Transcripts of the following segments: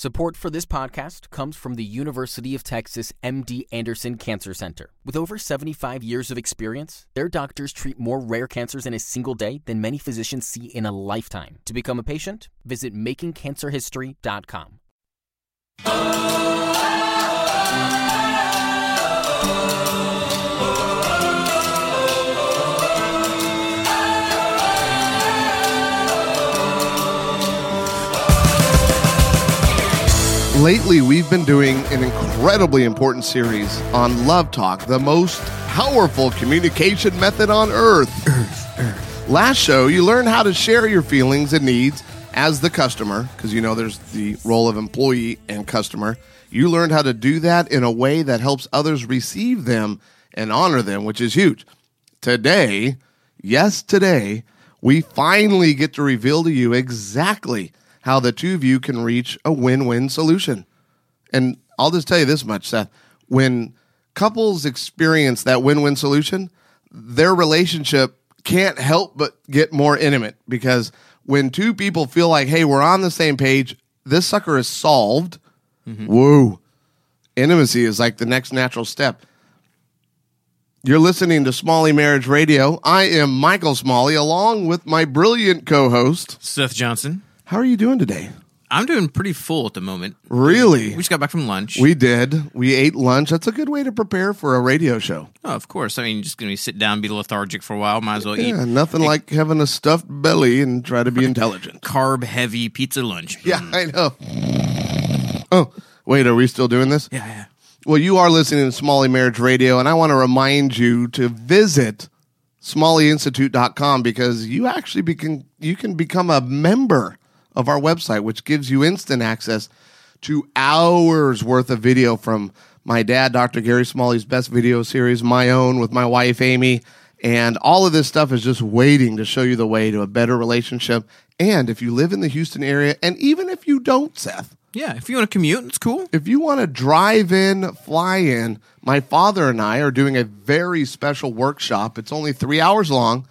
Support for this podcast comes from the University of Texas MD Anderson Cancer Center. With over 75 years of experience, their doctors treat more rare cancers in a single day than many physicians see in a lifetime. To become a patient, visit makingcancerhistory.com. Lately, we've been doing an incredibly important series on Love Talk, the most powerful communication method on earth. Earth, earth. Last show, you learned how to share your feelings and needs as the customer, because you know there's the role of employee and customer. You learned how to do that in a way that helps others receive them and honor them, which is huge. Today, yes, today, we finally get to reveal to you exactly how the two of you can reach a win win solution. And I'll just tell you this much, Seth. When couples experience that win win solution, their relationship can't help but get more intimate because when two people feel like, hey, we're on the same page, this sucker is solved. Mm-hmm. Whoa. Intimacy is like the next natural step. You're listening to Smalley Marriage Radio. I am Michael Smalley, along with my brilliant co host. Seth Johnson. How are you doing today? I'm doing pretty full at the moment. Really? We just got back from lunch. We did. We ate lunch. That's a good way to prepare for a radio show. oh, of course. I mean, just going to sit down, be lethargic for a while. Might as well Yeah, eat nothing like having a stuffed belly and try to be intelligent. carb heavy pizza lunch. yeah, I know. Oh, wait, are we still doing this? Yeah, yeah. Well, you are listening to Smalley Marriage Radio, and I want to remind you to visit smalleyinstitute.com because you actually become, you can become a member of our website, which gives you instant access to hours worth of video from my dad, Dr. Gary Smalley's best video series, my own with my wife, Amy. And all of this stuff is just waiting to show you the way to a better relationship. And if you live in the Houston area, and even if you don't, Seth, Yeah, if you want to commute, it's cool. if you want to drive in, fly in, my father and I are doing a very special workshop. It's only three hours long.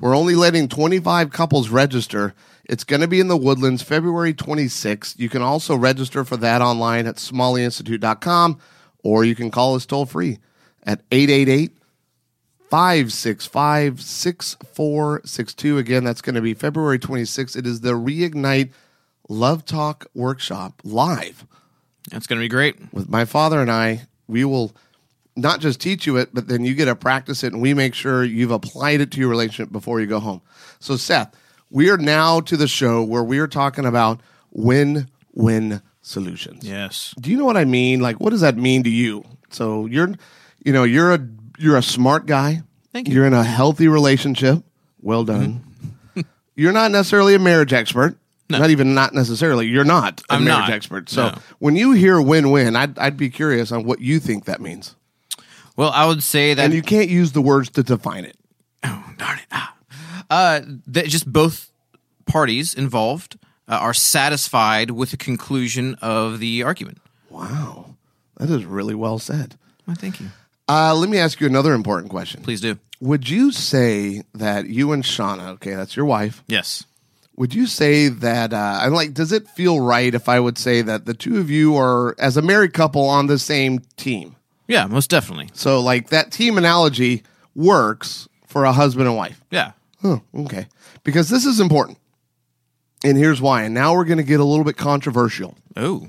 We're only letting 25 couples register. It's going to be in the Woodlands February 26th. You can also register for that online at smalleyinstitute.com or you can call us toll free at 888 565 6462. Again, that's going to be February 26th. It is the Reignite Love Talk Workshop live That's going to be great. with my father and I, we will not just teach you it, but then you get to practice it and we make sure you've applied it to your relationship before you go home. So, Seth, we are now to the show where we are talking about win win solutions. Yes. Do you know what I mean? Like, what does that mean to you? So, you're, you know, you're a, you're a smart guy. Thank you. You're in a healthy relationship. Well done. you're not necessarily a marriage expert. Not even not necessarily. You're not a I'm marriage not. expert. So No. when you hear win-win, I'd I'd be curious on what you think that means. Well, I would say that And you can't use the words to define it. Oh, darn it. Ah. Uh, that just both parties involved uh, are satisfied with the conclusion of the argument. Wow, that is really well said. Well, thank you. Uh, let me ask you another important question. Please do. Would you say that you and Shauna, okay, that's your wife, Yes. would you say that, uh, I'm like, does it feel right if I would say that the two of you are, as a married couple, on the same team? Yeah, most definitely. So, like, that team analogy works for a husband and wife. Yeah. Huh, okay. Because this is important. And here's why. And now we're going to get a little bit controversial. Oh.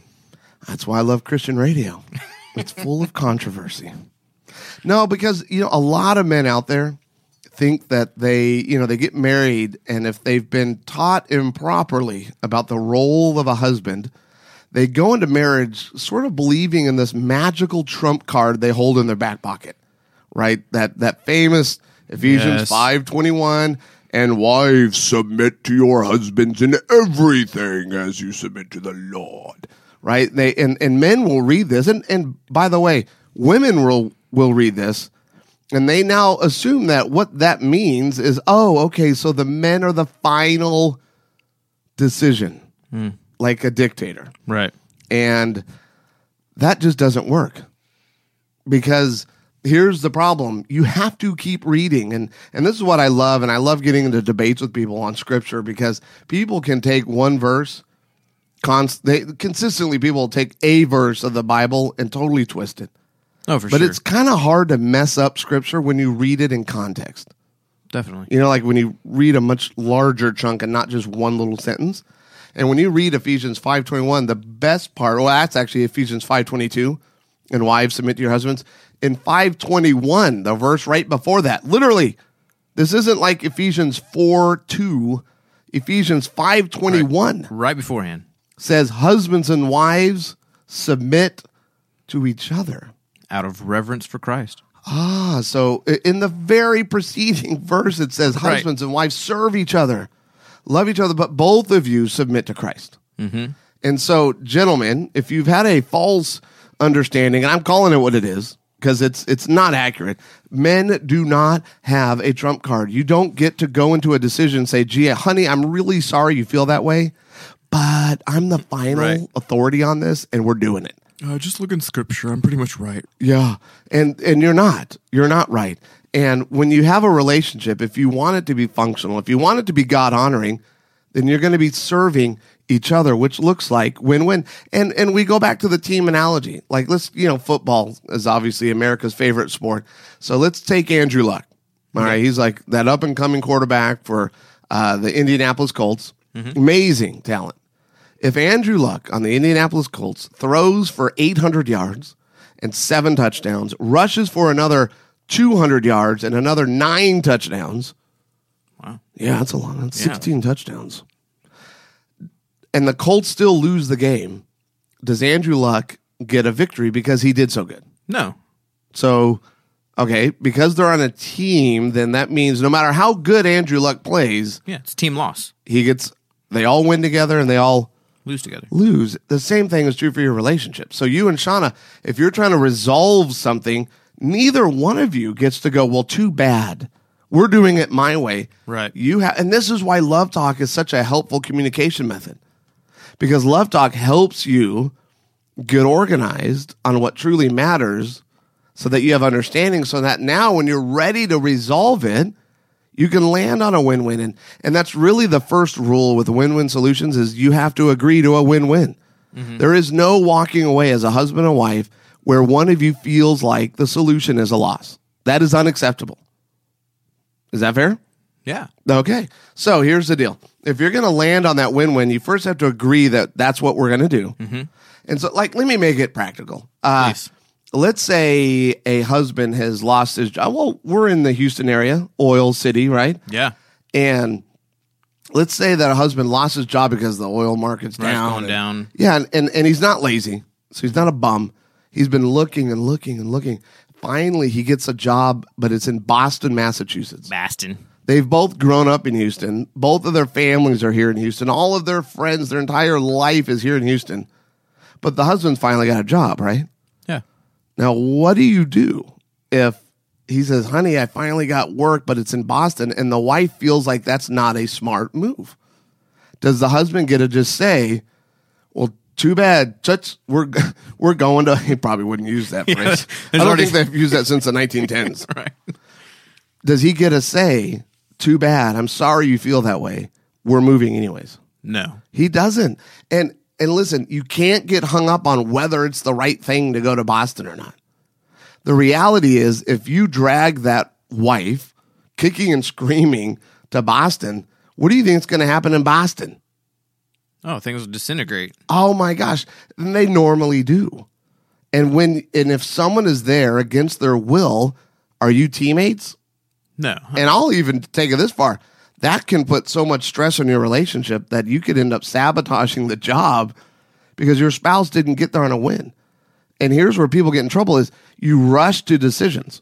That's why I love Christian radio. it's full of controversy. No, because, you know, a lot of men out there think that they, you know, they get married and if they've been taught improperly about the role of a husband, they go into marriage sort of believing in this magical trump card they hold in their back pocket. Right? That that famous Ephesians Yes. 5:21 and wives submit to your husbands in everything as you submit to the Lord. Right? They and, and men will read this and and by the way, women will will read this and they now assume that what that means is oh, okay, so the men are the final decision. Hmm. Like a dictator. Right. And that just doesn't work. Because here's the problem. You have to keep reading. And and this is what I love, and I love getting into debates with people on scripture because people can take one verse Const- they consistently people take a verse of the Bible and totally twist it. Oh, for But sure. it's kind of hard to mess up scripture when you read it in context. definitely. You know, like when you read a much larger chunk and not just one little sentence. And when you read Ephesians 5:21, the best part, well that's actually Ephesians 5:22, and wives submit to your husbands. In 5:21, the verse right before that, literally, this isn't like Ephesians 4:2, Ephesians 5:21 Right beforehand. says husbands and wives submit to each other. Out of reverence for Christ. Ah, so in the very preceding verse, it says Right. husbands and wives serve each other, love each other, but both of you submit to Christ. Mm-hmm. And so, gentlemen, if you've had a false understanding, and I'm calling it what it is because it's it's not accurate. Men do not have a trump card. You don't get to go into a decision and say, "Gee, honey, I'm really sorry you feel that way, but I'm the final Right. authority on this, and we're doing it." Uh, just look in scripture. I'm pretty much right. Yeah. And and you're not. You're not right. And when you have a relationship, if you want it to be functional, if you want it to be God honoring, then you're going to be serving each other, which looks like win-win. And and we go back to the team analogy. Like let's, you know, football is obviously America's favorite sport. So let's take Andrew Luck. All right, he's like that up and coming quarterback for uh, the Indianapolis Colts. Amazing talent. If Andrew Luck on the Indianapolis Colts throws for 800 yards and seven touchdowns, rushes for another 200 yards and another nine touchdowns. Wow. Yeah, that's a lot. That's Yeah. 16 touchdowns. And the Colts still lose the game. Does Andrew Luck get a victory because he did so good? No. So, okay, because they're on a team, then that means no matter how good Andrew Luck plays, Yeah, it's team loss. he gets, they all win together and they all Lose together. lose. The same thing is true for your relationship. So you and Shauna, if you're trying to resolve something, neither one of you gets to go, well, too bad. We're doing it my way. Right. You have and this is why love talk is such a helpful communication method. Because love talk helps you get organized on what truly matters so that you have understanding so that now when you're ready to resolve it, you can land on a win-win and and that's really the first rule with win-win solutions is you have to agree to a win-win. Mm-hmm. There is no walking away as a husband and wife where one of you feels like the solution is a loss. That is unacceptable. Is that fair? Yeah. Okay. So here's the deal. If you're going to land on that win win, you first have to agree that that's what we're going to do. And so, like, let me make it practical. Uh, Please. let's say a husband has lost his job. Well, we're in the Houston area, oil city, right? Yeah. And let's say that a husband lost his job because the oil market's Right, down. and- down. Yeah, and, and, and he's not lazy. So he's not a bum. He's been looking and looking and looking. Finally, he gets a job, but it's in Boston, Massachusetts. Bastin. They've both grown up in Houston. Both of their families are here in Houston. All of their friends, their entire life is here in Houston. But the husband's finally got a job, right? Yeah. Now, what do you do if he says, honey, I finally got work, but it's in Boston, and the wife feels like that's not a smart move? Does the husband get to just say, well, too bad. Touch, we're we're going to. He probably wouldn't use that phrase. I don't already- think they've used that since the 1910s. Right. Does he get to say, too bad. I'm sorry you feel that way. We're moving anyways. No. He doesn't. And and listen, you can't get hung up on whether it's the right thing to go to Boston or not. The reality is if you drag that wife kicking and screaming to Boston, what do you think is going to happen in Boston? Oh, things will disintegrate. Oh my gosh, and they normally do. And when and if someone is there against their will, are you teammates? No. And I'll even take it this far. That can put so much stress on your relationship that you could end up sabotaging the job because your spouse didn't get there on a win. And here's where people get in trouble is you rush to decisions.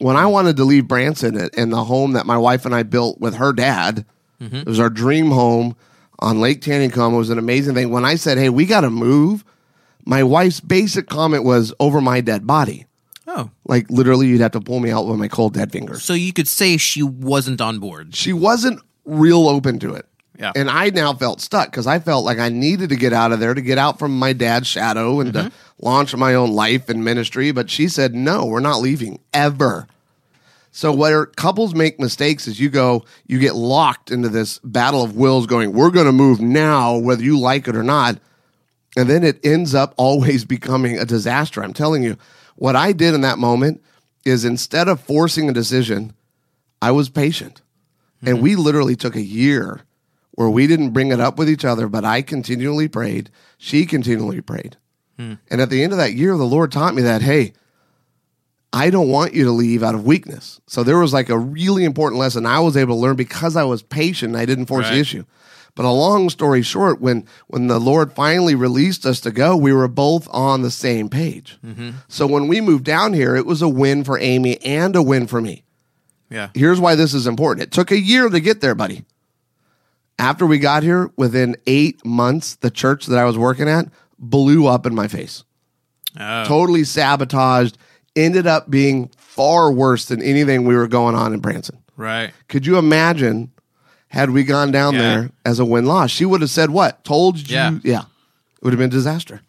When I wanted to leave Branson in the home that my wife and I built with her dad, mm-hmm. it was our dream home on Lake Taneycomo. It was an amazing thing. When I said, hey, we got to move, my wife's basic comment was over my dead body. Oh. Like literally, you'd have to pull me out with my cold dead fingers So you could say she wasn't on board. she wasn't real open to it. Yeah. And I now felt stuck because I felt like I needed to get out of there to get out from my dad's shadow and to mm-hmm. launch my own life and ministry. But she said, no, we're not leaving ever. So where couples make mistakes is you go, you get locked into this battle of wills going, we're going to move now, whether you like it or not. And then it ends up always becoming a disaster. I'm telling you, what I did in that moment is instead of forcing a decision, I was patient. And we literally took a year where we didn't bring it up with each other, but I continually prayed. She continually prayed. Hmm. And at the end of that year, the Lord taught me that, hey, I don't want you to leave out of weakness. So there was like a really important lesson I was able to learn because I was patient. I didn't force the issue. But a long story short, when when the Lord finally released us to go, we were both on the same page. Mm-hmm. So when we moved down here, it was a win for Amy and a win for me. Yeah. Here's why this is important. It took a year to get there, buddy. After we got here, within eight months, the church that I was working at blew up in my face. Oh. Totally sabotaged, ended up being far worse than anything we were going on in Branson. Right. Could you imagine had we gone down Yeah. there as a win loss? She would have said what? Told you? Yeah. yeah. It would have been a disaster.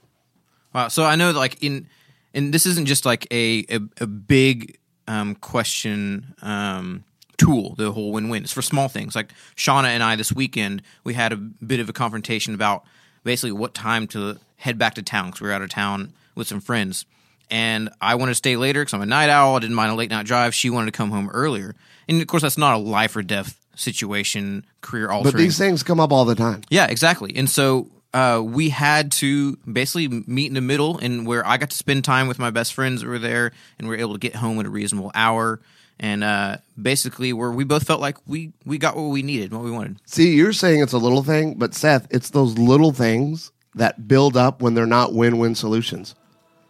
Wow. So I know, like in, and this isn't just like a a, a big um, question um, tool. The whole win-win. It's for small things. Like Shauna and I this weekend, we had a bit of a confrontation about basically what time to head back to town because we were out of town with some friends. And I wanted to stay later because I'm a night owl. I didn't mind a late night drive. She wanted to come home earlier. And of course, that's not a life or death situation, career altering. But these things come up all the time. Yeah, exactly. And so uh, we had to basically meet in the middle, and where I got to spend time with my best friends that were there, and we were able to get home at a reasonable hour, and uh, basically where we both felt like we we got what we needed, what we wanted. See, you're saying it's a little thing, but Seth, it's those little things that build up when they're not win win solutions.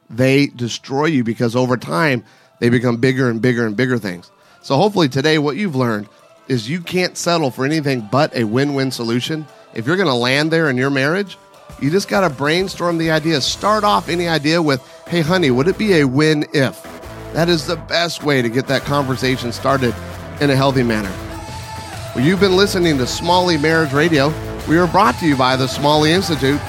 They destroy you because over time they become bigger and bigger and bigger things. So hopefully today, what you've learned is you can't settle for anything but a win win solution. If you're going to land there in your marriage, you just got to brainstorm the idea. Start off any idea with, hey, honey, would it be a win if? That is the best way to get that conversation started in a healthy manner. Well, you've been listening to Smalley Marriage Radio. We are brought to you by the Smalley Institute.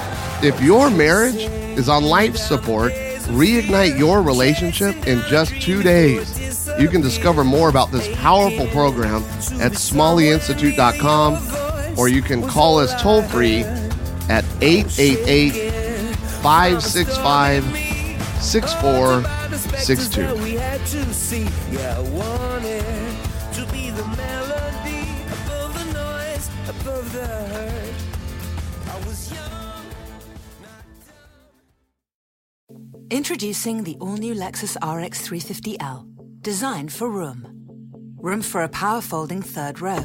If your marriage is on life support, reignite your relationship in just two days. You can discover more about this powerful program at smalleyinstitute.com or you can call us toll free at 888 565 6462. Introducing the all-new Lexus RX 350L, designed for room. Room for a power folding third row.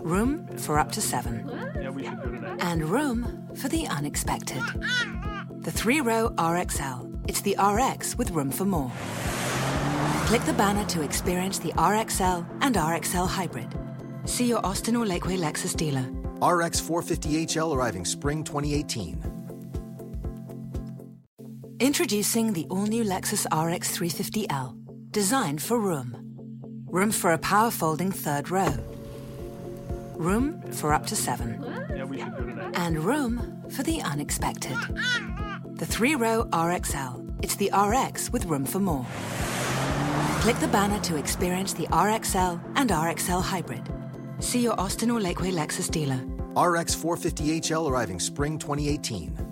Room for up to seven. And room for the unexpected. The three-row RXL. It's the RX with room for more. Click the banner to experience the RXL and RXL Hybrid. See your Austin or Lakeway Lexus dealer. RX 450HL arriving spring 2018. Introducing the all-new Lexus RX 350L, designed for room. Room for a power folding third row. Room for up to seven. And room for the unexpected. The three-row RXL. It's the RX with room for more. Click the banner to experience the RXL and RXL Hybrid. See your Austin or Lakeway Lexus dealer. RX 450HL arriving spring 2018.